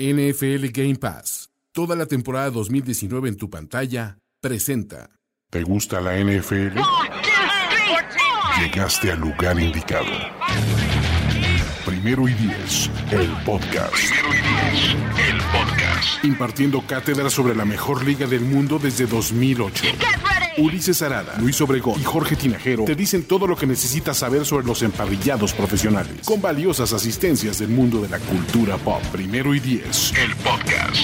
NFL Game Pass, toda la temporada 2019 en tu pantalla, presenta. ¿Te gusta la NFL? Llegaste al lugar indicado. Primero y diez, el podcast. Primero y diez, el podcast. Impartiendo cátedra sobre la mejor liga del mundo desde 2008. Ulises Arada, Luis Obregón y Jorge Tinajero te dicen todo lo que necesitas saber sobre los emparrillados profesionales, con valiosas asistencias del mundo de la cultura pop. Primero y diez, el podcast.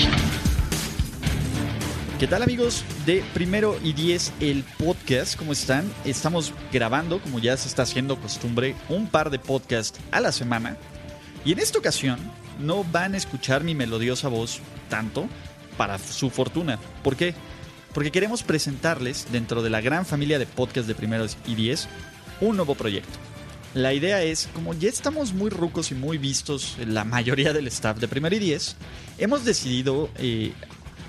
¿Qué tal amigos de Primero y Diez, el podcast? ¿Cómo están? Estamos grabando, como ya se está haciendo costumbre, un par de podcasts a la semana. Y en esta ocasión no van a escuchar mi melodiosa voz tanto para su fortuna. ¿Por qué? Porque queremos presentarles, dentro de la gran familia de podcasts de Primero y Diez, un nuevo proyecto. La idea es, como ya estamos muy rucos y muy vistos, la mayoría del staff de Primero y Diez, hemos decidido eh,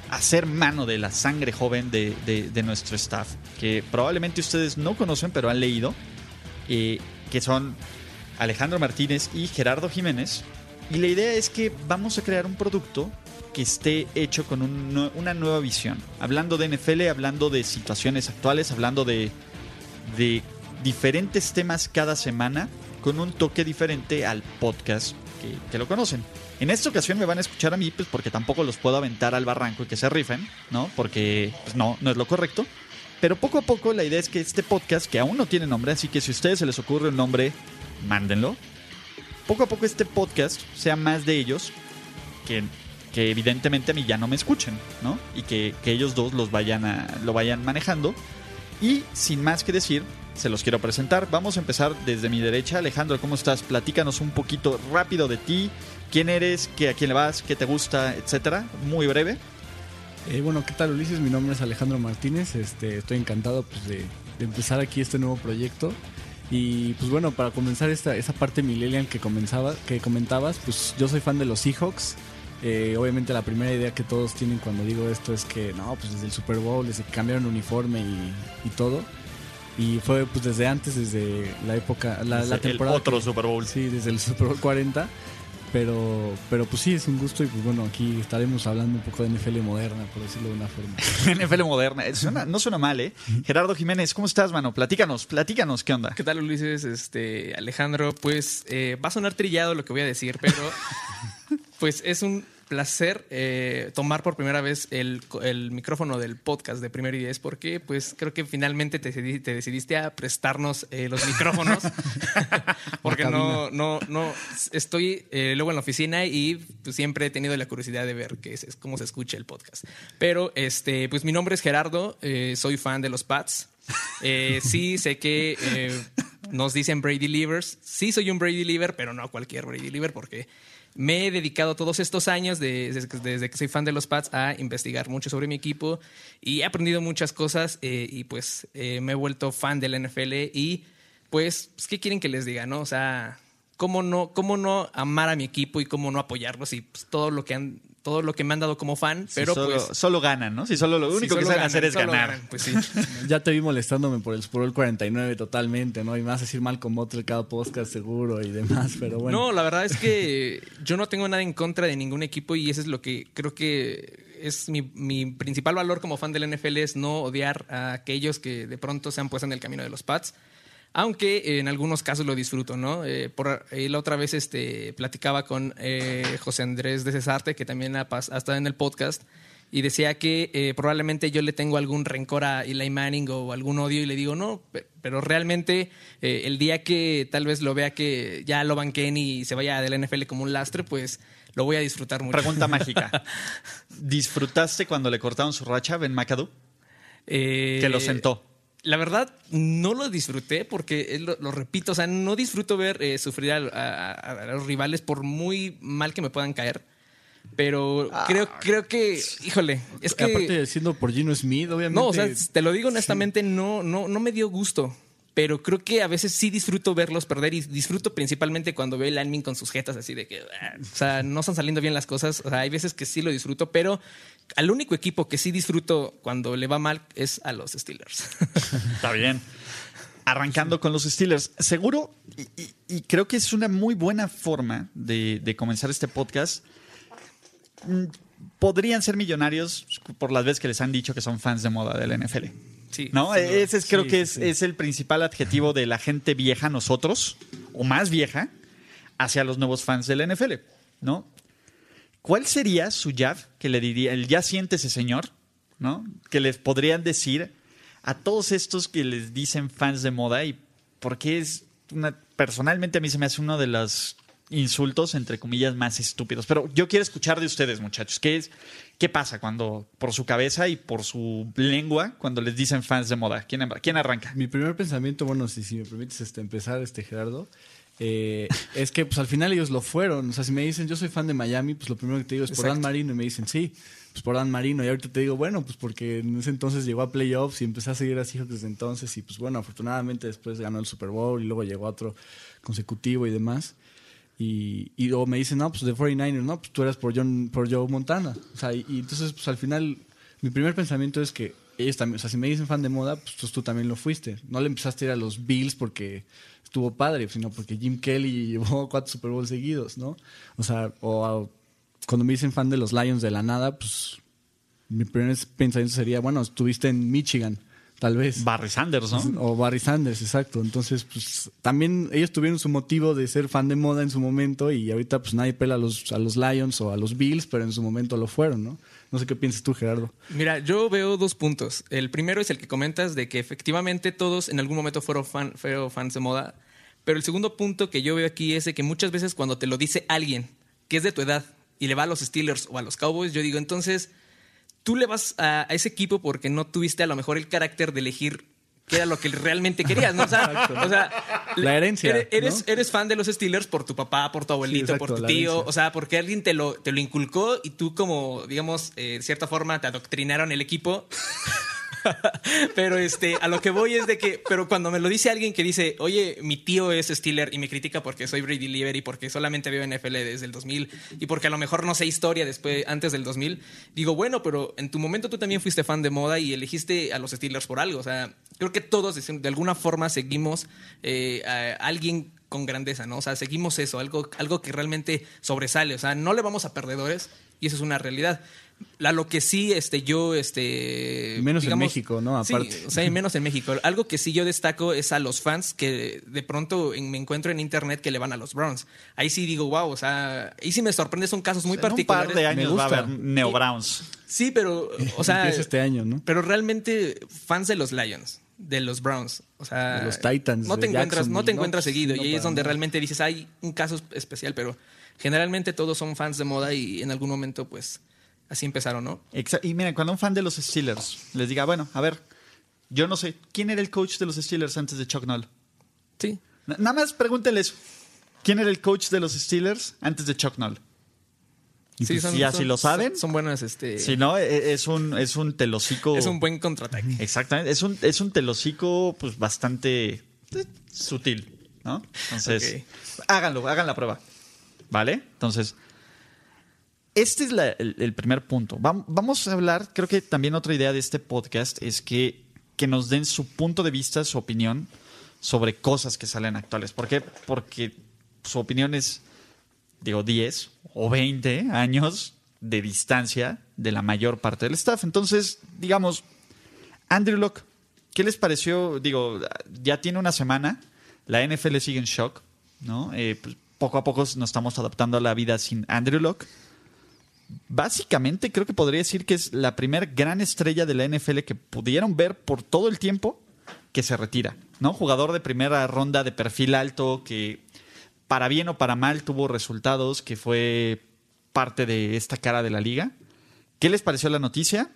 hacer mano de la sangre joven de nuestro staff, que probablemente ustedes no conocen, pero han leído, eh, que son Alejandro Martínez y Gerardo Jiménez. Y la idea es que vamos a crear un producto que esté hecho con una nueva visión. Hablando de NFL, hablando de situaciones actuales, hablando de, diferentes temas cada semana, con un toque diferente al podcast que, que lo conocen. En esta ocasión me van a escuchar a mí, pues porque tampoco los puedo aventar al barranco y que se rifen, ¿no? Porque pues, no, no es lo correcto. Pero poco a poco la idea es que este podcast, que aún no tiene nombre, así que si a ustedes se les ocurre un nombre, mándenlo. Poco a poco este podcast sea más de ellos, que, que evidentemente a mí ya no me escuchen, ¿no? Y que, que ellos dos los vayan a, lo vayan manejando. Y sin más que decir, se los quiero presentar. Vamos a empezar desde mi derecha. Alejandro, ¿cómo estás? Platícanos un poquito rápido de ti. ¿Quién eres? ¿Qué, ¿A quién le vas? ¿Qué te gusta? Etcétera. Muy breve. Eh, bueno, ¿qué tal Ulises? Mi nombre es Alejandro Martínez. Este, estoy encantado pues, de, de empezar aquí este nuevo proyecto. Y pues bueno, para comenzar esta, esa parte millennial que, comenzaba, que comentabas, pues yo soy fan de los Seahawks. Eh, obviamente la primera idea que todos tienen cuando digo esto es que no, pues desde el Super Bowl, desde que cambiaron uniforme y, y todo. Y fue pues desde antes, desde la época, la, la temporada. que- Super Bowl. Sí, desde el Super Bowl 40. Pero, pero pues sí, es un gusto y pues bueno, aquí estaremos hablando un poco de NFL moderna, por decirlo de una forma. NFL moderna. Eh, suena- no suena mal, ¿eh? Gerardo Jiménez, ¿cómo estás, mano? Platícanos, platícanos, ¿qué onda? ¿Qué tal, Ulises? Este, Alejandro, pues eh, va a sonar trillado lo que voy a decir, pero pues es un placer eh, tomar por primera vez el, el micrófono del podcast de Primero y Diez porque pues creo que finalmente te, te decidiste a prestarnos eh, los micrófonos porque no, no, no estoy eh, luego en la oficina y pues, siempre he tenido la curiosidad de ver qué es, cómo se escucha el podcast. Pero este, pues mi nombre es Gerardo, soy fan de los Pats. Sí, sé que nos dicen Brady Leavers. Sí, soy un Brady Leaver, pero no cualquier Brady Leaver, porque me he dedicado todos estos años, de- desde, que- soy fan de los Pats, a investigar mucho sobre mi equipo y he aprendido muchas cosas eh, y pues eh, me he vuelto fan del NFL y pues, pues, ¿qué quieren que les diga, no? O sea, ¿cómo no, cómo no amar a mi equipo y cómo no apoyarlos y pues, todo lo que han todo lo que me han dado como fan, Si pero solo, pues solo ganan, ¿no? Si solo lo si único que saben ganan, hacer es ganar. ganan, pues sí. ya te vi molestándome por el Super Bowl 49 totalmente, ¿no? Y me vas a decir mal con Motel cada podcast seguro y demás, pero bueno. No, la verdad es que yo no tengo nada en contra de ningún equipo y eso es lo que creo que es mi, mi principal valor como fan del NFL es no odiar a aquellos que de pronto se han puesto en el camino de los Pats. Aunque eh, en algunos casos lo disfruto, ¿no? Eh, por, eh, la otra vez este, platicaba con eh, José Andrés de Cesarte, que también ha, estado en el podcast, y decía que probablemente yo le tengo algún rencor a Eli Manning o algún odio y le digo, no, pe- pero realmente el día que tal vez lo vea que ya lo banquen y se vaya del NFL como un lastre, pues lo voy a disfrutar mucho. Pregunta mágica. ¿Disfrutaste cuando le cortaron su racha a Ben McAdoo? Que lo sentó. La verdad, no lo disfruté porque, eh, lo, lo repito, o sea, no disfruto ver eh, sufrir a, a- a los rivales por muy mal que me puedan caer. Pero creo, creo que, híjole, es que... Aparte de siendo por Gino Smith, obviamente. No, o sea, te lo digo honestamente, no, no, no me dio gusto. Pero creo que a veces sí disfruto verlos perder y disfruto principalmente cuando veo el Almin con sus jetas así de que, ah, o sea, no están saliendo bien las cosas. O sea, hay veces que sí lo disfruto, pero al único equipo que sí disfruto cuando le va mal es a los Steelers. Está bien. Arrancando con los Steelers. Seguro, y, y- y creo que es una muy buena forma de, de comenzar este podcast. mm, podrían ser millonarios por las veces que les han dicho que son fans de moda del NFL. Sí. ¿No? sí, Ese es, creo Sí, que es, es el principal adjetivo de la gente vieja, nosotros, o más vieja, hacia los nuevos fans del NFL, ¿no? ¿Cuál sería su jab que le diría, el ya siéntese señor, ¿no? Que les podrían decir a todos estos que les dicen fans de moda y porque es una, personalmente a mí se me hace uno de los insultos, entre comillas, más estúpidos. Pero yo quiero escuchar de ustedes, muchachos. ¿Qué, es, ¿Qué pasa cuando, por su cabeza y por su lengua, cuando les dicen fans de moda? ¿Quién, quién arranca? Mi primer pensamiento, bueno, si, si me permites este, empezar, este Gerardo, eh, es que pues al final ellos lo fueron. O sea, si me dicen yo soy fan de Miami, pues lo primero que te digo es por Dan. Marino y me dicen sí, pues por Dan Marino. Y ahorita te digo, bueno, pues porque en ese entonces llegó a playoffs y empecé a seguir a Seahawks desde entonces. Y pues bueno, afortunadamente después ganó el Super Bowl y luego llegó otro consecutivo y demás. Y, y luego me dicen, no, pues de 49ers, no, pues tú eras por, John, por Joe Montana. O sea, y, entonces, pues al final, mi primer pensamiento es que ellos también, o sea, si me dicen fan de moda, pues tú, también lo fuiste. No le empezaste a ir a los Bills porque estuvo padre, sino porque Jim Kelly llevó cuatro Super Bowls seguidos, ¿no? O sea, o cuando me dicen fan de los Lions de la nada, pues mi primer pensamiento sería, bueno, estuviste en Michigan, tal vez. Barry Sanders, ¿no? O Barry Sanders, exacto. Entonces, pues también ellos tuvieron su motivo de ser fan de moda en su momento y ahorita pues nadie pela a los, a los Lions o a los Bills, pero en su momento lo fueron, ¿no? No sé qué piensas tú, Gerardo. Mira, yo veo dos puntos. El primero es el que comentas de que efectivamente todos en algún momento fueron, fan- fueron fans de moda. Pero el segundo punto que yo veo aquí es de que muchas veces cuando te lo dice alguien que es de tu edad y le va a los Steelers o a los Cowboys, yo digo, entonces tú le vas a, a ese equipo porque no tuviste a lo mejor el carácter de elegir qué era lo que realmente querías, ¿no? O sea, o sea, La herencia, Eres, eres, ¿no? eres fan de los Steelers por tu papá, por tu abuelito, exacto, por tu tío, herencia. o sea, porque alguien te lo, te lo inculcó y tú como, digamos, eh, de cierta forma te adoctrinaron el equipo. pero este, a lo que voy es de que, pero cuando me lo dice alguien que dice, oye, mi tío es Steeler y me critica porque soy Brady Lever y porque solamente veo NFL desde el 2000 y porque a lo mejor no sé historia después, antes del 2000, digo, bueno, pero en tu momento tú también fuiste fan de moda y elegiste a los Steelers por algo. O sea, creo que todos de alguna forma seguimos eh, a alguien con grandeza, ¿no? O sea, seguimos eso, algo, algo que realmente sobresale. O sea, no le vamos a perdedores y eso es una realidad. A lo que sí, este, yo, este. Menos en México, ¿no? Sí, Aparte. o sea, y menos en México. Algo que sí yo destaco es a los fans que de pronto en- me encuentro en internet que le van a los Browns. Ahí sí digo, wow, o sea, ahí sí me sorprende, son casos muy en un particulares. par de años Me va a haber Neo Browns. Sí, pero, o sea. Este año, ¿no? Pero realmente, fans de los Lions, de los Browns, o sea. De los Titans, No de te encuentras, no te encuentras seguido. no y ahí es donde realmente dices, hay un caso especial, pero generalmente todos son fans de moda y en algún momento, pues, así empezaron, ¿no? Exa- Y miren, cuando un fan de los Steelers les diga, bueno, a ver, yo no sé, ¿quién era el coach de los Steelers antes de Chuck Noll? Sí. Na- nada más pregúntenles, ¿quién era el coach de los Steelers antes de Chuck Noll? Sí, pues, ya si lo saben. Son, son buenas, este. Si no, e- es un, es un telocico. Es un buen contraataque. Exactamente, es un, es un telocico pues bastante eh, sutil, ¿no? Entonces, háganlo, hagan la prueba. ¿Vale? Entonces, este es la- el, primer punto. Vam- Vamos a hablar, creo que también otra idea de este podcast es que, que nos den su punto de vista, su opinión sobre cosas que salen actuales. ¿Por qué? Porque su opinión es, digo, 10 o 20 años de distancia de la mayor parte del staff. Entonces, digamos, Andrew Locke, ¿qué les pareció? Digo, ya tiene una semana, la NFL sigue en shock, ¿no? Eh, pues, poco a poco nos estamos adaptando a la vida sin Andrew Locke. Básicamente creo que podría decir que es la primera gran estrella de la NFL que pudieron ver por todo el tiempo que se retira, ¿no? Jugador de primera ronda de perfil alto que para bien o para mal tuvo resultados, que fue parte de esta cara de la liga. ¿Qué les pareció la noticia?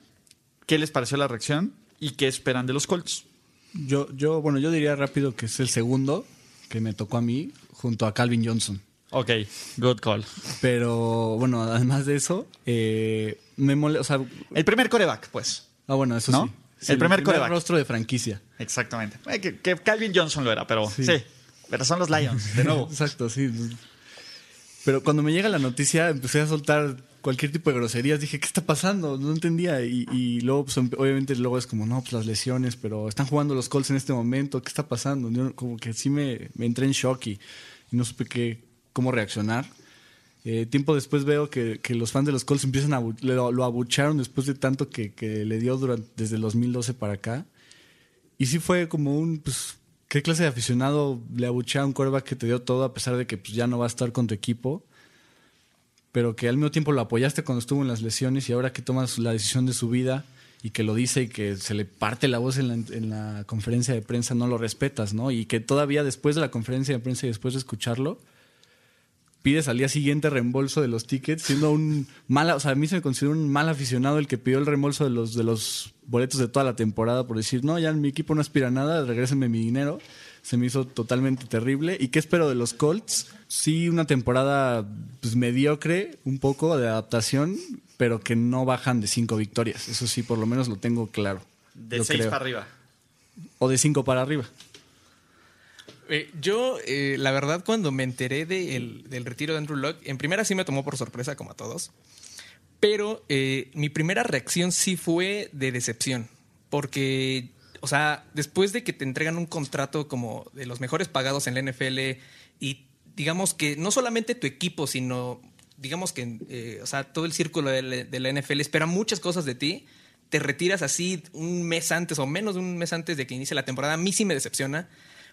¿Qué les pareció la reacción? ¿Y qué esperan de los Colts? Yo, yo, bueno, yo diría rápido que es el segundo que me tocó a mí junto a Calvin Johnson. Ok, good call. Pero bueno, además de eso, eh, me mole, o sea, El primer coreback, pues. ah, bueno, eso ¿No? sí. El Sí, primer coreback. rostro de franquicia. Exactamente. Eh, Que, que Calvin Johnson lo era, pero sí. Sí. Pero son los Lions, de nuevo. Exacto, sí. Pero cuando me llega la noticia, empecé a soltar cualquier tipo de groserías. Dije, ¿qué está pasando? No entendía. Y, y luego, pues, obviamente, luego es como, no, pues las lesiones, pero están jugando los Colts en este momento. ¿Qué está pasando? Yo como que sí me, me entré en shock y, y no supe qué, cómo reaccionar. Eh, tiempo después veo que, los fans de los Colts empiezan a lo, abucharon después de tanto que, le dio durante, desde el 2012 para acá. Y sí fue como un, pues, ¿qué clase de aficionado le abuchea a un coreback que te dio todo a pesar de que pues, ya no va a estar con tu equipo? Pero que al mismo tiempo lo apoyaste cuando estuvo en las lesiones y ahora que tomas la decisión de su vida y que lo dice y que se le parte la voz en la, en la conferencia de prensa, no lo respetas, ¿no? Y que todavía después de la conferencia de prensa y después de escucharlo, pides al día siguiente reembolso de los tickets, siendo un mal, o sea, a mí se me considera un mal aficionado el que pidió el reembolso de los, de los boletos de toda la temporada por decir, no, ya mi equipo no aspira a nada, regrésenme mi dinero. Se me hizo totalmente terrible. ¿Y qué espero de los Colts? Sí, una temporada pues, mediocre, un poco de adaptación, pero que no bajan de cinco victorias. Eso sí, por lo menos lo tengo claro. De seis para arriba. O de cinco para arriba. Eh, yo, eh, la verdad, cuando me enteré del retiro de Andrew Locke, en primera sí me tomó por sorpresa, como a todos. Pero eh, mi primera reacción sí fue de decepción. Porque, o sea, después de que te entregan un contrato como de los mejores pagados en la NFL y digamos que no solamente tu equipo, sino digamos que, o sea, todo el círculo de la, NFL espera muchas cosas de ti te retiras así un mes antes o menos de un mes antes de que inicie la temporada, a mí sí me decepciona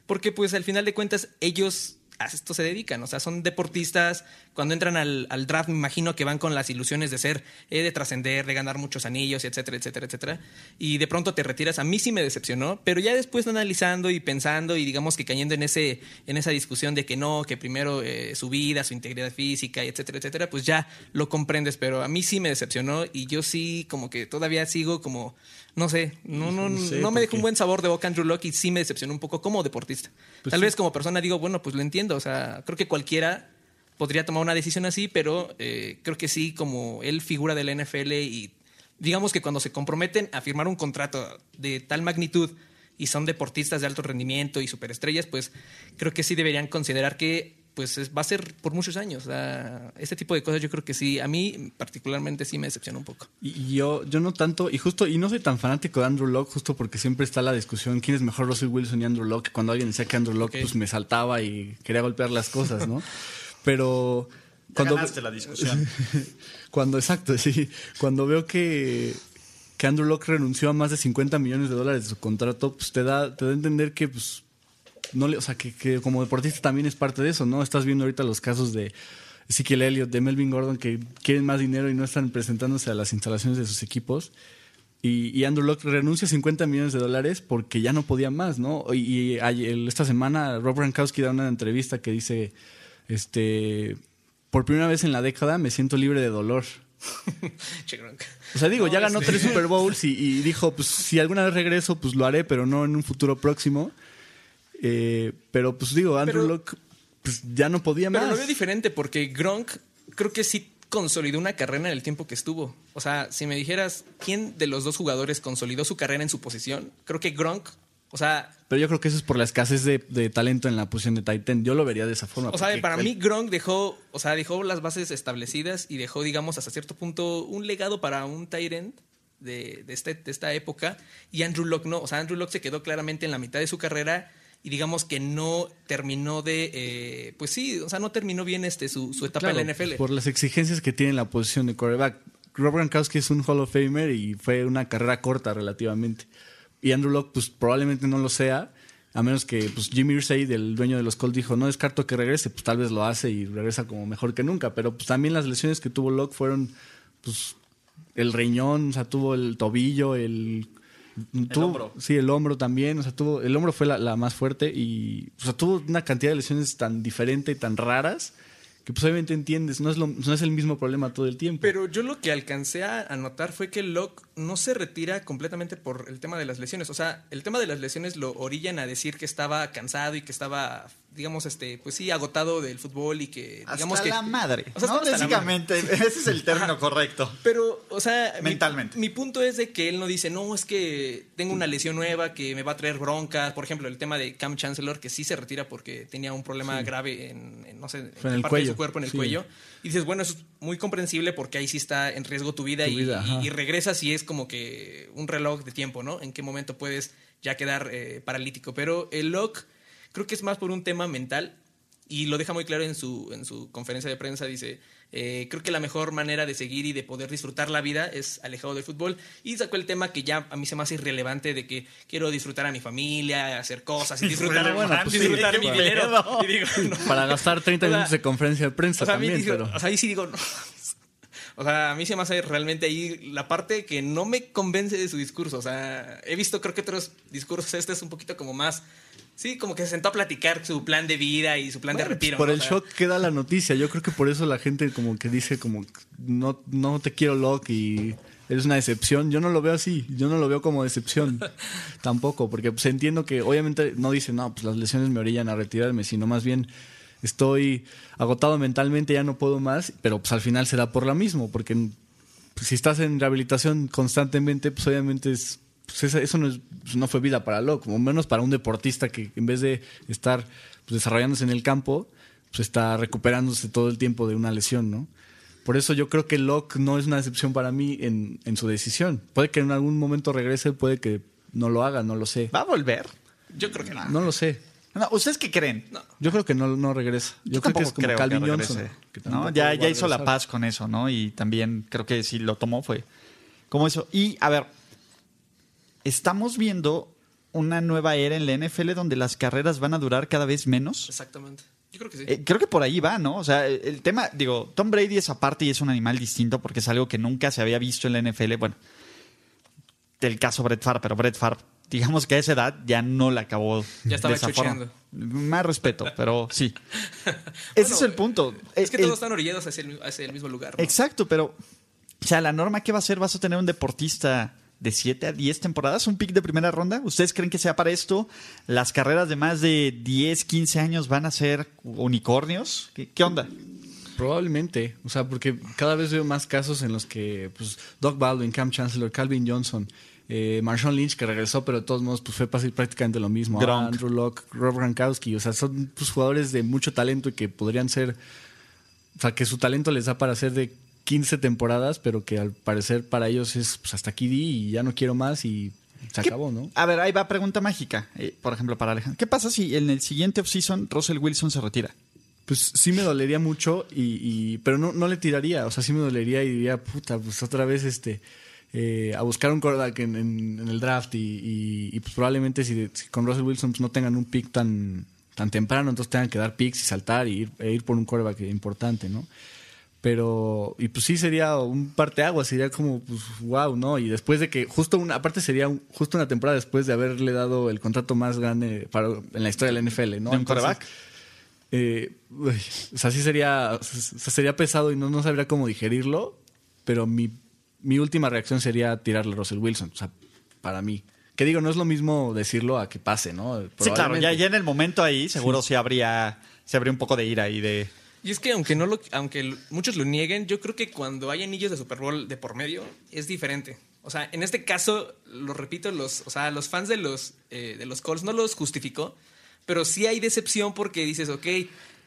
porque pues al final de cuentas ellos a esto se dedican, o sea, son deportistas, cuando entran al, draft me imagino que van con las ilusiones de ser, eh, de trascender, de ganar muchos anillos, etcétera, etcétera, etcétera, y de pronto te retiras, a mí sí me decepcionó, pero ya después analizando y pensando y digamos que cayendo en, ese, en esa discusión de que no, que primero eh, su vida, su integridad física, etcétera, etcétera, pues ya lo comprendes, pero a mí sí me decepcionó y yo sí como que todavía sigo como no sé, no, no, no, me dejó un buen sabor de boca Andrew Locke y sí me decepcionó un poco como deportista. Pues Tal vez como persona digo, bueno, pues lo entiendo, o sea, creo que cualquiera podría tomar una decisión así, pero eh, creo que sí, como él figura de la NFL y digamos que cuando se comprometen a firmar un contrato de tal magnitud y son deportistas de alto rendimiento y superestrellas, pues creo que sí deberían considerar que pues va a ser por muchos años. este tipo de cosas yo creo que sí, a mí particularmente sí me decepciona un poco. Y yo, yo no tanto, y justo, y no soy tan fanático de Andrew Locke, justo porque siempre está la discusión quién es mejor Russell Wilson y Andrew Locke. Cuando alguien decía que Andrew Locke, pues me saltaba y quería golpear las cosas, ¿no? Pero cuando ganaste la discusión. cuando, exacto, sí. Cuando veo que, que Andrew Locke renunció a más de 50 millones de dólares de su contrato, pues te da, te da a entender que pues no le, o sea, que, como deportista también es parte de eso, ¿no? Estás viendo ahorita los casos de Ezekiel Elliott, de Melvin Gordon, que quieren más dinero y no están presentándose a las instalaciones de sus equipos. Y, Andrew Locke renuncia a 50 millones de dólares porque ya no podía más, ¿no? Y, esta semana Rob Gronkowski da una entrevista que dice, este, por primera vez en la década me siento libre de dolor. o sea, digo, ya ganó tres Super Bowls y, y, dijo, pues si alguna vez regreso, pues lo haré, pero no en un futuro próximo. Eh, pero pues digo, Andrew Locke pues, ya no podía más. Pero lo veo diferente porque Gronk creo que sí consolidó una carrera en el tiempo que estuvo. O sea, si me dijeras quién de los dos jugadores consolidó su carrera en su posición, creo que Gronk, o sea... Pero yo creo que eso es por la escasez de, talento en la posición de Titan. Yo lo vería de esa forma. O sea, para mí Gronk dejó, o sea, dejó las bases establecidas y dejó, digamos, hasta cierto punto un legado para un Tyrant de, de, este, de esta época. Y Andrew Locke no. O sea, Andrew Locke se quedó claramente en la mitad de su carrera y digamos que no terminó de, eh, pues sí, o sea, no terminó bien este su, etapa en la NFL. Por las exigencias que tiene la posición de quarterback. Rob Gronkowski es un Hall of Famer y fue una carrera corta relativamente. Y Andrew Locke, pues probablemente no lo sea, a menos que pues, Jimmy Irsay, el dueño de los Colts, dijo, no descarto que regrese, pues tal vez lo hace y regresa como mejor que nunca. Pero pues también las lesiones que tuvo Locke fueron, pues, el riñón, o sea, tuvo el tobillo, el el hombro. Sí, el hombro también. O sea, tuvo, el hombro fue la, más fuerte y o sea, tuvo una cantidad de lesiones tan diferente y tan raras que pues obviamente entiendes, no es, no es el mismo problema todo el tiempo. Pero yo lo que alcancé a notar fue que Locke no se retira completamente por el tema de las lesiones. O sea, el tema de las lesiones lo orillan a decir que estaba cansado y que estaba digamos, este, pues sí, agotado del fútbol y que, digamos hasta que... la madre, o sea, ¿no? Básicamente, ese es el término correcto. Pero, o sea... Mentalmente. Mi, punto es de que él no dice, no, es que tengo una lesión nueva que me va a traer bronca. Por ejemplo, el tema de Cam Chancellor, que sí se retira porque tenía un problema grave en, no sé, en, el parte de su cuerpo, en el cuello. Y dices, bueno, eso es muy comprensible porque ahí sí está en riesgo tu vida, y, y, regresas y es como que un reloj de tiempo, ¿no? En qué momento puedes ya quedar eh, paralítico. Pero el lock creo que es más por un tema mental y lo deja muy claro en su, en su conferencia de prensa. Dice, Eh, creo que la mejor manera de seguir y de poder disfrutar la vida es alejado del fútbol. Y sacó el tema que ya a mí se me hace irrelevante de que quiero disfrutar a mi familia, hacer cosas y disfrutar, Bueno, pues sí, disfrutar mi para- dinero. Y digo, no. Para gastar 30 O sea, minutos de conferencia de prensa O sea, también, digo- pero... o sea, ahí sí digo, no. O sea, a mí se me hace realmente ahí la parte que no me convence de su discurso. O sea, he visto creo que otros discursos, este es un poquito como más... Sí, como que se sentó a platicar su plan de vida y su plan Bueno, de retiro. por ¿no? el shock que da la noticia. Yo creo que por eso la gente como que dice como no, no te quiero Locke y eres una decepción. Yo no lo veo así. Yo no lo veo como decepción tampoco. Porque pues entiendo que obviamente no dice, no, pues las lesiones me orillan a retirarme, sino más bien estoy agotado mentalmente, ya no puedo más. Pero pues al final se da por lo mismo. Porque pues, si estás en rehabilitación constantemente, pues obviamente es pues esa- eso no, es- pues, no fue vida para Locke, como menos para un deportista que en vez de estar pues, desarrollándose en el campo, pues está recuperándose todo el tiempo de una lesión, ¿no? Por eso yo creo que Locke no es una decepción para mí en, en su decisión. Puede que en algún momento regrese, puede que no lo haga, no lo sé. ¿Va a volver? Yo creo que no. No lo sé. No, ¿Ustedes qué creen? Yo creo que no, no regresa. Yo, creo que es como Calvin que Johnson. que ¿no? Ya, ya hizo la paz con eso, ¿no? Y también creo que si lo tomó fue como eso. Y a ver, estamos viendo una nueva era en la NFL donde las carreras van a durar cada vez menos. Exactamente. Yo creo que sí. Eh, creo que por ahí va, ¿no? O sea, el, tema, digo, Tom Brady es aparte y es un animal distinto porque es algo que nunca se había visto en la NFL. Bueno, del caso Brett Favre, pero Brett Favre, digamos que a esa edad ya no la acabó. Ya estaba de esa forma. chucheando. Más respeto, pero sí. Ese es el punto. Es que El- todos están orillados hacia el, hacia el mismo lugar. ¿no? Exacto, pero. O sea, la norma que va a ser, vas a tener un deportista de 7 a 10 temporadas, un pick de primera ronda. ¿Ustedes creen que sea para esto? ¿Las carreras de más de 10, 15 años van a ser unicornios? ¿Qué, qué onda? Probablemente, o sea, porque cada vez veo más casos en los que pues, Doug Baldwin, Cam Chancellor, Calvin Johnson, eh, Marshawn Lynch que regresó, pero de todos modos pues, fue prácticamente lo mismo. Gronk. Andrew Locke, Rob Gronkowski, o sea, son pues, jugadores de mucho talento y que podrían ser, o sea, que su talento les da para ser de 15 temporadas, pero que al parecer para ellos es pues, hasta aquí di y ya no quiero más y se ¿Qué- acabó, ¿no? A ver, ahí va pregunta mágica, eh, por ejemplo, para Alejandro. ¿Qué pasa si en el siguiente offseason Russell Wilson se retira? Pues sí me dolería mucho, y, y- pero no, no le tiraría. O sea, sí me dolería y diría, puta, pues otra vez este eh, a buscar un quarterback en, en- en el draft y, y- y, pues probablemente si, si con Russell Wilson pues, no tengan un pick tan, tan temprano, entonces tengan que dar picks y saltar y ir, e ir por un quarterback importante, ¿no? Pero, y pues sí sería un parteaguas, sería como, pues, wow, ¿no? Y después de que, justo una, aparte sería un- justo una temporada después de haberle dado el contrato más grande para, en la historia de la NFL, ¿no? ¿De un quarterback? eh, uy, o sea, sí sería, o sea, sería pesado y no, no sabría cómo digerirlo, pero mi, mi última reacción sería tirarle a Russell Wilson, o sea, para mí. Que digo, no es lo mismo decirlo a que pase, ¿no? Sí, claro, ya, en el momento ahí seguro sí, habría, sí habría un poco de ira y de... Y es que aunque no lo, aunque muchos lo nieguen, yo creo que cuando hay anillos de Super Bowl de por medio es diferente. O sea, en este caso, lo repito, los, o sea, los fans de los, eh, de los Colts no los justificó, pero sí hay decepción porque dices, ok,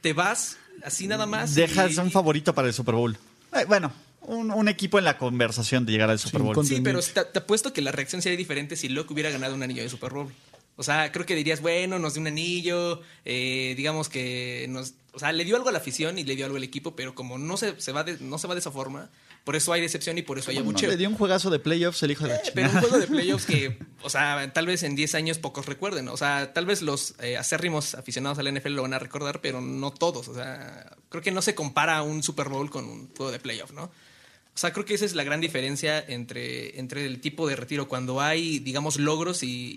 te vas así nada más. Dejas y- un favorito para el Super Bowl. Eh, bueno, un, un equipo en la conversación de llegar al Super Bowl. Sí, pero te, te apuesto que la reacción sería diferente si Locke hubiera ganado un anillo de Super Bowl. O sea, creo que dirías, bueno, nos dio un anillo, eh, digamos que nos... O sea, le dio algo a la afición y le dio algo al equipo, pero como no se, se va de, no se va de esa forma, por eso hay decepción y por eso hay ¿Cómo no? abucheo. Le dio un juegazo de playoffs el hijo de la Eh, pero un juego de playoffs que, o sea, tal vez en 10 años pocos recuerden. O sea, tal vez los eh, acérrimos aficionados a la NFL lo van a recordar, pero no todos. O sea, creo que no se compara un Super Bowl con un juego de playoff, ¿no? O sea, creo que esa es la gran diferencia entre, entre el tipo de retiro, cuando hay, digamos, logros y,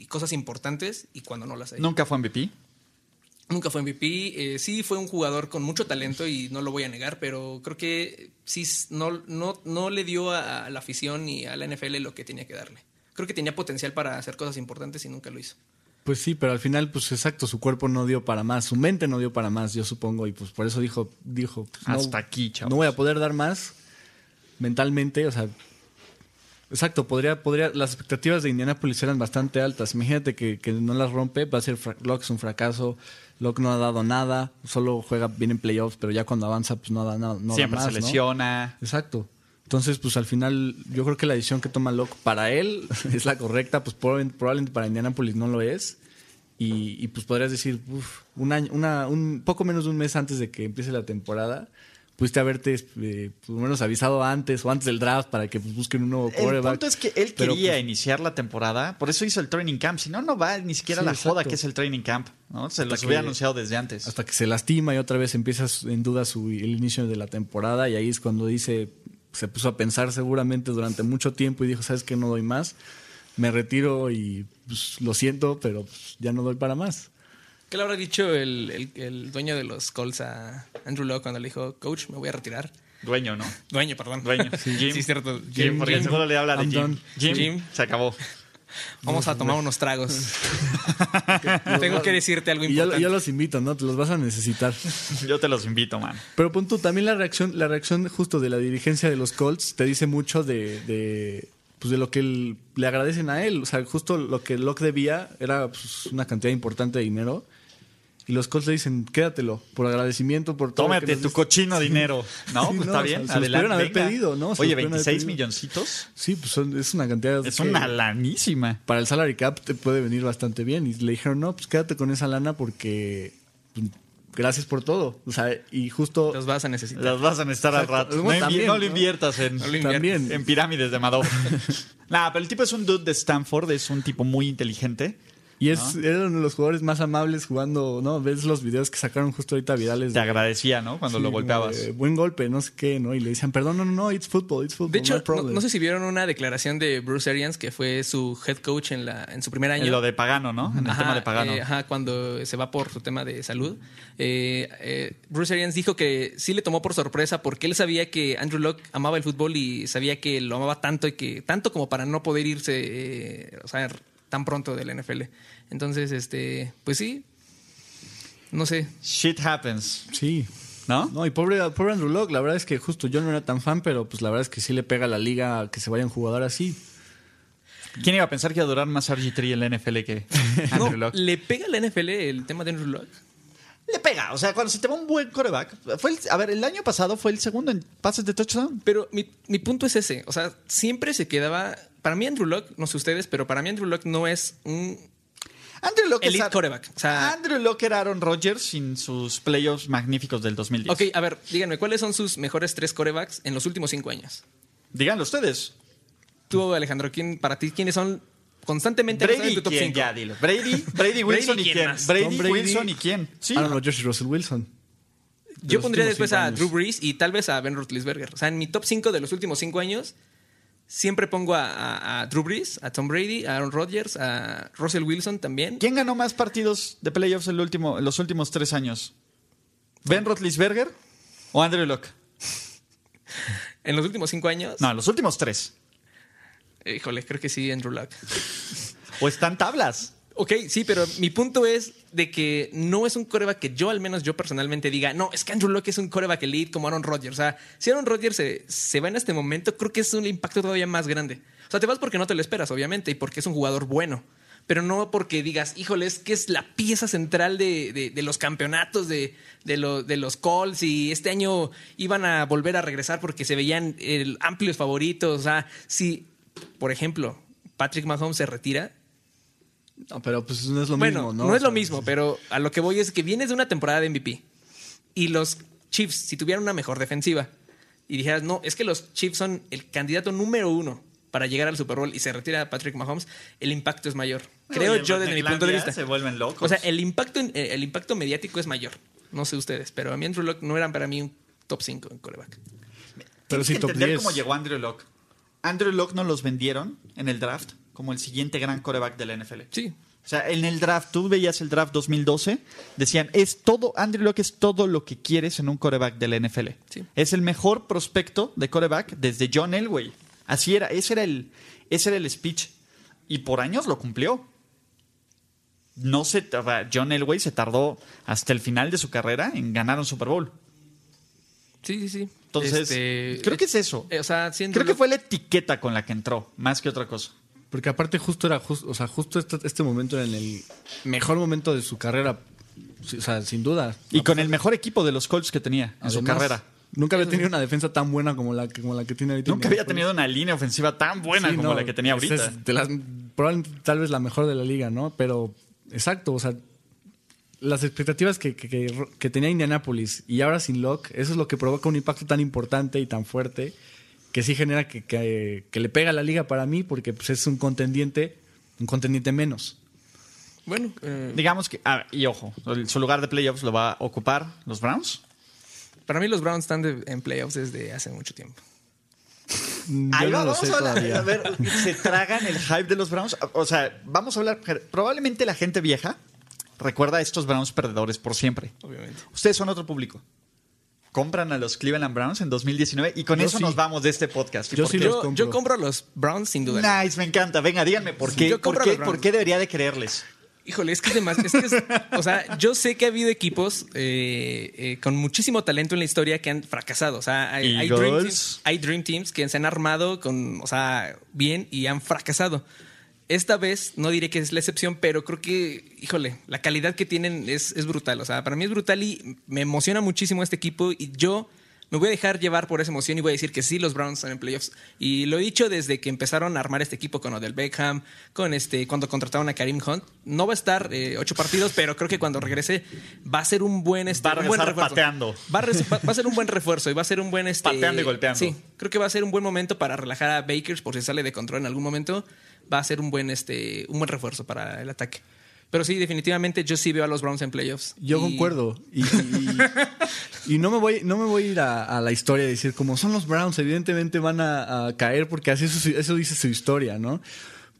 y cosas importantes y cuando no las hay. Nunca fue MVP. Nunca fue MVP. eh, sí fue un jugador con mucho talento y no lo voy a negar, pero creo que sí no, no, no le dio a, a la afición y a la NFL lo que tenía que darle. Creo que tenía potencial para hacer cosas importantes y nunca lo hizo. Pues sí, pero al final, pues exacto, su cuerpo no dio para más, su mente no dio para más, yo supongo, y pues por eso dijo, dijo, pues, no, Hasta aquí, chavos. no voy a poder dar más mentalmente, o sea, exacto, podría, podría, las expectativas de Indianapolis eran bastante altas. Imagínate que, que no las rompe, va a ser Locke es un fracaso, Locke no ha dado nada, solo juega bien en playoffs, pero ya cuando avanza, pues no da nada, no da Siempre más, se ¿no? lesiona. Exacto. Entonces, pues al final, yo creo que la decisión que toma Locke para él es la correcta, pues probablemente, probablemente para Indianapolis no lo es. Y, y, pues podrías decir, uf, un año, una, un poco menos de un mes antes de que empiece la temporada, pudiste haberte eh, por lo menos avisado antes o antes del draft para que pues, busquen un nuevo El quarterback. punto es que él Pero, quería pues, iniciar la temporada, por eso hizo el training camp. Si no, no va ni siquiera Sí, la joda que es el training camp. ¿no? Se los que- hubiera anunciado desde antes. hasta que se lastima y otra vez empieza en duda su, el inicio de la temporada y ahí es cuando dice, se puso a pensar seguramente durante mucho tiempo y dijo, sabes que no doy más, me retiro y pues, lo siento, pero pues, ya no doy para más. ¿Qué le habrá dicho el, el- el dueño de los Colts a Andrew Locke cuando le dijo, coach, me voy a retirar? Dueño, ¿no? Dueño, perdón. Dueño. Sí, Jim. cierto. Jim, porque Jim. seguro le habla de I'm Jim. Jim. Jim. Se acabó. Vamos a tomar unos tragos. Tengo que decirte algo Y importante. ya los invito, ¿no? Te los vas a necesitar. Yo te los invito, man. Pero punto, también la reacción, la reacción justo de la dirigencia de los Colts te dice mucho de, de, pues de lo que él- le agradecen a él. O sea, justo lo que Locke debía era pues, una cantidad importante de dinero. Y los Colts le dicen, quédatelo, por agradecimiento, por todo. Tómate tu diste". cochino dinero. ¿No? Sí, Pues no, está o bien. sea, se los Adelante. haber pedido, ¿no? Se Oye, los pudieron haber 26 pedido. milloncitos. Sí, pues son- es una cantidad. Es que una lanísima. Para el salary cap te puede venir bastante bien. Y le dijeron, no, pues quédate con esa lana porque pues, gracias por todo. O sea, y justo. Los vas a necesitar. Las vas a necesitar al Exacto. rato. No, también, no lo inviertas en, No lo inviertas. También. en pirámides de Madoff. nah, pero el tipo es un dude de Stanford, es un tipo muy inteligente. Y es, era uno de los jugadores más amables jugando, ¿no? Ves los videos que sacaron justo ahorita virales. Te de- agradecía, ¿no? Cuando sí, lo golpeabas. de, buen golpe, no sé qué, ¿no? Y le decían, perdón, no, no, no, it's football, it's football. De hecho, no, no, problem". no sé si vieron una declaración de Bruce Arians, que fue su head coach en, la, en su primer año. En lo de Pagano, ¿no? En el Ajá, tema de Pagano. eh, ajá, cuando se va por su tema de salud. Eh, eh, Bruce Arians dijo que sí le tomó por sorpresa porque él sabía que Andrew Locke amaba el fútbol y sabía que lo amaba tanto y que tanto como para no poder irse eh, o sea, tan pronto del NFL. Entonces, este, pues sí, no sé. Shit happens, Sí. ¿no? No, y pobre, pobre Andrew Locke, la verdad es que justo yo no era tan fan, pero pues la verdad es que sí le pega a la liga que se vaya un jugador así. ¿Quién iba a pensar que iba a durar más RG3 en la NFL que No, Andrew Locke? ¿Le pega a la NFL el tema de Andrew Locke? Le pega, o sea, cuando se te va un buen coreback. Fue el- a ver, el año pasado fue el segundo en pases de touchdown. Pero mi, mi punto es ese. O sea, siempre se quedaba. Para mí, Andrew Locke, no sé ustedes, pero para mí, Andrew Locke no es un Andrew Locke Elite es quarterback, o sea- Andrew Locke era Aaron Rodgers sin sus playoffs magníficos del 2010. Ok, a ver, díganme, ¿cuáles son sus mejores tres corebacks en los últimos cinco años? Díganlo ustedes. Tú, Alejandro, ¿quién, para ti, ¿quiénes son constantemente Brady en tu top quién, 5? ya dilo. Brady, Brady Wilson Brady, y ¿quién más? Brady, Wilson y quién. Sí. Aaron Rodgers y Russell Wilson. Yo pondría después a. Drew Brees y tal vez a Ben Roethlisberger. O sea, en mi top 5 de los últimos cinco años, siempre pongo a, a- a Drew Brees, a Tom Brady, a Aaron Rodgers, a Russell Wilson también. ¿Quién ganó más partidos de playoffs el último, en los últimos tres años? ¿Ben Roethlisberger o Andrew Locke? En los últimos cinco años, No, en los últimos tres. híjole, creo que sí, Andrew Luck. O están tablas. Ok, sí, pero mi punto es de que no es un coreback que yo, al menos yo personalmente, diga, no, es que Andrew Locke es un coreback elite como Aaron Rodgers. O sea, si Aaron Rodgers se, se va en este momento, creo que es un impacto todavía más grande. O sea, te vas porque no te lo esperas, obviamente, y porque es un jugador bueno. Pero no porque digas, híjole, es que es la pieza central de, de- los campeonatos de, de, lo- de los Colts y este año iban a volver a regresar porque se veían eh, amplios favoritos. O sea, si, por ejemplo, Patrick Mahomes se retira, No, pero pues no es lo bueno, mismo, no, ¿no? es lo mismo, pero a lo que voy es que vienes de una temporada de MVP y los Chiefs, si tuvieran una mejor defensiva y dijeras, no, es que los Chiefs son el candidato número uno para llegar al Super Bowl y se retira Patrick Mahomes, el impacto es mayor. Creo Oye, yo desde mi punto de vista. Se vuelven locos. O sea, el impacto, eh, el impacto mediático es mayor. No sé ustedes, pero a mí Andrew Luck no eran para mí un top 5 en coreback. Pero Tienes que top entender 10. cómo llegó Andrew Locke. Andrew Locke nos los vendieron en el draft como el siguiente gran coreback de la NFL. Sí, O sea, en el draft, tú veías el draft 2012, decían, es todo, Andrew Locke es todo lo que quieres en un coreback de la NFL. Sí. Es el mejor prospecto de coreback desde John Elway. Así era, ese era el, ese era el speech. Y por años lo cumplió. No se, John Elway se tardó hasta el final de su carrera en ganar un Super Bowl. sí, sí, sí. Entonces, Este, creo que es eso. eh, o sea, Creo que fue la etiqueta con la que entró, más que otra cosa. Porque aparte justo era justo, o sea, justo este, este momento era en el mejor momento de su carrera, o sea, sin duda. Y con el mejor equipo de los Colts que tenía en su carrera. Nunca había tenido una defensa tan buena como la que, como la que tiene ahorita. Nunca había tenido una línea ofensiva tan buena Sí, como no, la que tenía ahorita. es de las- probablemente tal vez la mejor de la liga, ¿no? Pero, exacto, o sea, las expectativas que, que, que- que tenía Indianapolis y ahora sin Locke, eso es lo que provoca un impacto tan importante y tan fuerte que sí genera que, que- que le pega a la liga para mí porque pues, es un contendiente, un contendiente menos. Bueno, eh, Digamos que, ah, y ojo, el- su lugar de playoffs lo va a ocupar los Browns. para mí los Browns están de- en playoffs desde hace mucho tiempo. Mm, Ahí no lo vamos sé a hablar. todavía. A ver, se tragan el hype de los Browns. O sea, vamos a hablar. Probablemente la gente vieja recuerda a estos Browns perdedores por siempre. Obviamente. Ustedes son otro público. Compran a los Cleveland Browns en 2019 y con Yo eso sí. nos vamos de este podcast. ¿Y Yo sí los compro. yo compro a los Browns sin duda. Nice, me encanta. Venga, díganme por qué. Yo ¿Por qué, por debería de creerles? Híjole, es que es demasiado. Es que es- o sea, yo sé que ha habido equipos eh, eh, con muchísimo talento en la historia que han fracasado. O sea, hay, hay dream teams, hay Dream Teams que se han armado con, o sea, bien y han fracasado. Esta vez no diré que es la excepción, pero creo que, híjole, la calidad que tienen es, es brutal. O sea, para mí es brutal y me emociona muchísimo este equipo y yo me voy a dejar llevar por esa emoción y voy a decir que sí, los Browns están en playoffs. Y lo he dicho desde que empezaron a armar este equipo con Odell Beckham, con este, cuando contrataron a Karim Hunt. No va a estar eh, ocho partidos, pero creo que cuando regrese va a ser un buen, este, Va a un buen pateando. Va a, res- va- va a ser un buen refuerzo y va a ser un buen este, Pateando y golpeando. Sí, creo que va a ser un buen momento para relajar a Bakers por si sale de control en algún momento. Va a ser un buen, este, un buen refuerzo para el ataque. Pero sí, definitivamente yo sí veo a los Browns en playoffs. Yo Y- concuerdo. Y, y- y no me voy, no me voy a ir a, a la historia y decir como son los Browns, evidentemente van a, a caer porque así eso, eso dice su historia, ¿no?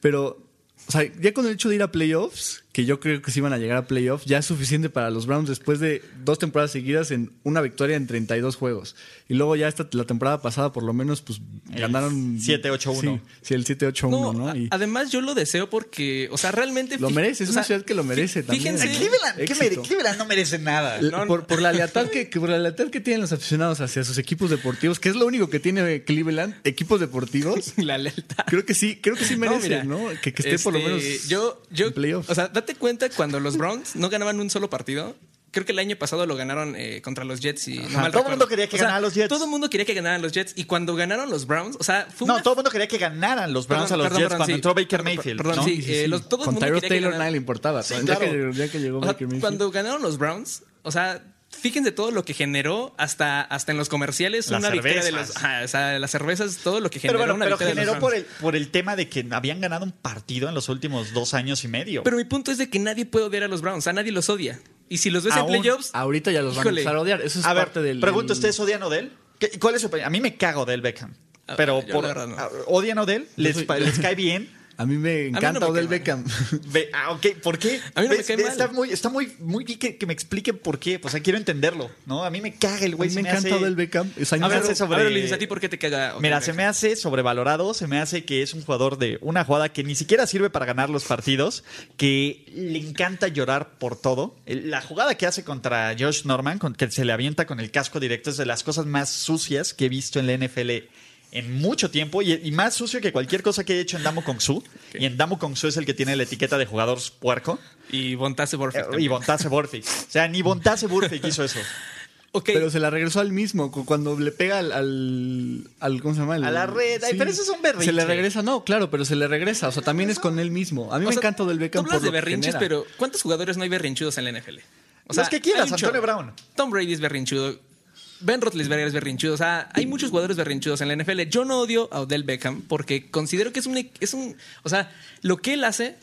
Pero, o sea, ya con el hecho de ir a playoffs, que yo creo que sí van a llegar a playoffs, ya es suficiente para los Browns después de dos temporadas seguidas en una victoria en 32 juegos. Y luego ya esta, la temporada pasada por lo menos pues ganaron 7-8-1. Sí, sí, el 7-8-1, No, ¿no? a- Y además yo lo deseo porque, o sea, realmente... Lo merece, es una sea, ciudad que lo merece también. Fíjense, Cleveland, ¿qué mere- Cleveland no merece nada. L- por, por la lealtad que, que- por la lealtad que tienen los aficionados hacia sus equipos deportivos, que es lo único que tiene Cleveland, equipos deportivos. la lealtad. Creo que sí, creo que sí merece, mira, ¿no? Que, que esté por lo este, menos Yo, yo, en playoffs. o sea, date cuenta cuando los Browns no ganaban un solo partido. Creo que el año pasado lo ganaron eh, contra los Jets y no Ajá, mal todo el mundo quería que O sea, ganaran los Jets. Todo el mundo quería que ganaran los Jets y cuando ganaron los Browns, o sea, fue No, una- todo el mundo quería que ganaran los Browns Perdón, a los perdón, Jets perdón, cuando sí. entró Baker Perdón, Mayfield. perdón, ¿no? sí. eh, los- todo el mundo quería que Taylor ganara. nadie le importaba. Sí, ya, que, ya que llegó O sea, Baker Mayfield. cuando ganaron los Browns, o sea, fíjense todo lo que generó hasta, hasta en los comerciales Las una victoria de los, cervezas. ajá, o sea, las cervezas, todo lo que generó Pero bueno, una pero victoria de los generó por el, por el tema de que habían ganado un partido en los últimos dos años y medio. Pero mi punto es de que nadie puede odiar a los Browns, o sea, nadie los odia. Y si los ves Aún- en playoffs, Ahorita ya los van a empezar a odiar. Eso es a ver, parte del. pregunto, del- ¿ustedes odian a Odell? ¿Qué- ¿Cuál es su opinión? A mí me cago Odell Beckham. Pero por, no. ¿odian a Odell? ¿Les, les cae bien? A mí me encanta me Odell cae Beckham. Ah, ok, ¿por qué? A mí no me cae mal. Está muy, está muy, muy bien que, que me expliquen por qué. Pues, o sea, quiero entenderlo, ¿no? A mí me caga el A güey. mí se me encanta hace- Odell Beckham. O sea, A no ver, sobre- a ver, ¿a ti por qué te caga? Mira, se me hace sobrevalorado, se me hace que es un jugador de una jugada que ni siquiera sirve para ganar los partidos, que le encanta llorar por todo. La jugada que hace contra Josh Norman, con que se le avienta con el casco directo, es de las cosas más sucias que he visto en la NFL en mucho tiempo y, y más sucio que cualquier cosa que he hecho en Damo Kong Su. Y en Damo Kong Su es el que tiene la etiqueta de jugador puerco. Y Bontase Borfic Eh, y. Bontase Burfict. O sea, ni Bontase Burfict hizo eso. Ok, Pero se la regresó al mismo cu- cuando le pega al, al, al- ¿cómo se llama? El- A la red. Ay, pero eso es un berrinche. Se le regresa, no, claro, pero se le regresa. O sea, también es con él mismo. A mí o me sea, encanta del Beckham tú hablas por de lo que berrinches, pero ¿cuántos jugadores no hay berrinchudos en la NFL? O Los que quieras, Antonio. Brown. Tom Brady es berrinchudo. Ben Roethlisberger es berrinchudo. O sea, hay muchos jugadores berrinchudos en la NFL. Yo no odio a Odell Beckham porque considero que es un, es un... O sea, lo que él hace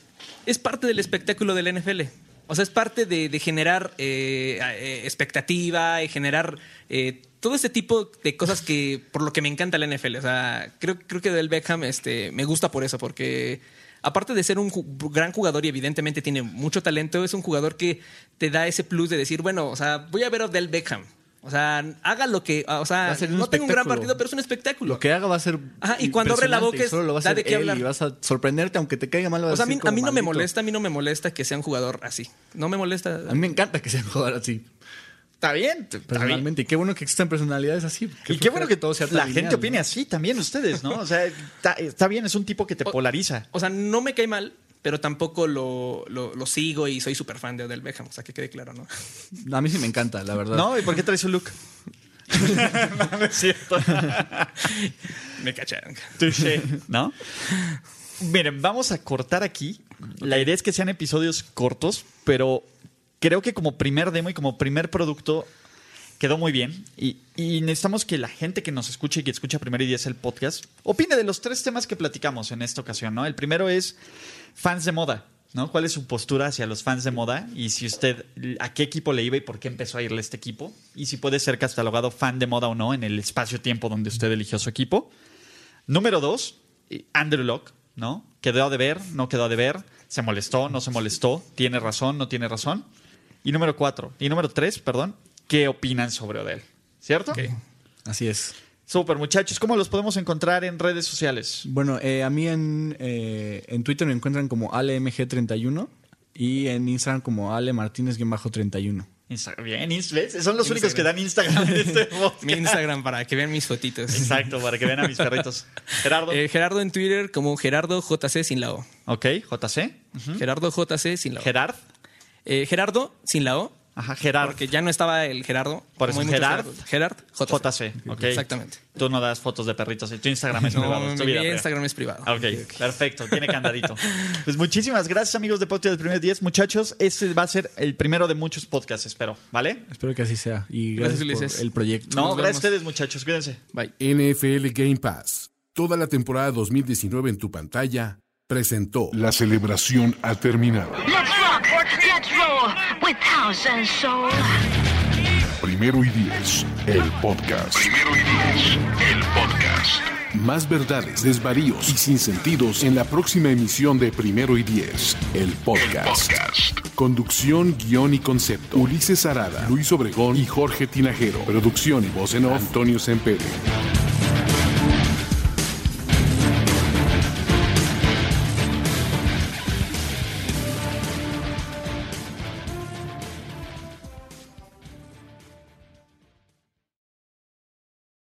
es parte del espectáculo de la NFL. O sea, es parte de, generar eh, eh, expectativa y generar eh, todo este tipo de cosas que por lo que me encanta la NFL. O sea, creo, creo que Odell Beckham este, me gusta por eso, porque aparte de ser un gran jugador y evidentemente tiene mucho talento, es un jugador que te da ese plus de decir, bueno, o sea, voy a ver a Odell Beckham. O sea, haga lo que, o Va sea, a ser un no tengo un gran partido, pero es un espectáculo. Lo que haga va a ser. Ajá, y cuando abre la boca es- solo lo va a da hacer de qué él hablar. y vas a sorprenderte, aunque te caiga mal. vas o sea, a mí, decir a mí como no me molesta, a mí no me molesta que sea un jugador así. No me molesta. A mí me encanta que sea un jugador así, Está bien. está bien. personalmente. Y qué bueno que existen personalidades así. Y qué bueno que todo sea tan la lineal, gente ¿no? opine así también ustedes, ¿no? O sea, está, está bien, es un tipo que te O- polariza. O sea, no me cae mal, pero tampoco lo, lo, lo sigo y soy súper fan de Odell Beckham. O sea, que quede claro, ¿no? A mí sí me encanta, la verdad. ¿No? ¿Y por qué traes su look? no, no es cierto. me cacharon. Touché, ¿no? Miren, vamos a cortar aquí. La idea es que sean episodios cortos, pero creo que como primer demo y como primer producto quedó muy bien. Y, necesitamos que la gente que nos escuche y que escucha Primero y Diez el podcast opine de los tres temas que platicamos en esta ocasión. ¿no? El primero es fans de moda. ¿no? ¿Cuál es su postura hacia los fans de moda? Y si usted, a qué equipo le iba y por qué empezó a irle este equipo. Y si puede ser catalogado fan de moda o no en el espacio-tiempo donde usted eligió su equipo. Número dos, Andrew Locke, ¿no? ¿Quedó de ver? ¿No quedó de ver? ¿Se molestó? ¿No se molestó? ¿Tiene razón? ¿No tiene razón? Y número cuatro, y número tres, perdón, ¿qué opinan sobre Odell? ¿Cierto? Así es. Súper, muchachos. ¿Cómo los podemos encontrar en redes sociales? Bueno, eh, a mí en, eh, en Twitter me encuentran como AleMG31 y en Instagram como Ale Martínez-31. Bien, ¿ves? Son los únicos que dan Instagram en este Mi Instagram para que vean mis fotitos. Exacto, para que vean a mis perritos. Gerardo. Eh, Gerardo en Twitter como Gerardo JC sin la O. Ok, JC. Gerardo JC sin la O. Gerard. Gerardo sin la O. Ajá, Gerard. Porque ya no estaba el Gerardo. Por eso, Gerard. Gerard, JC. Exactamente. Tú no das fotos de perritos. Tu Instagram es privado. mi Instagram es privado. ok, perfecto. Tiene candadito. pues muchísimas gracias, amigos de Podcast del Primer 10. Muchachos, este va a ser el primero de muchos podcasts, espero. ¿Vale? Espero que así sea. Y gracias, por el proyecto. No, gracias a ustedes, muchachos. Cuídense. Bye. NFL Game Pass. Toda la temporada 2019 en tu pantalla presentó La celebración ha terminado. Primero y diez, el podcast. Primero y diez, el podcast. Más verdades, desvaríos y sinsentidos en la próxima emisión de Primero y Diez, el podcast. Conducción, guion y concepto. Ulises Arada, Luis Obregón y Jorge Tinajero. Producción y voz en off, Antonio Sempere.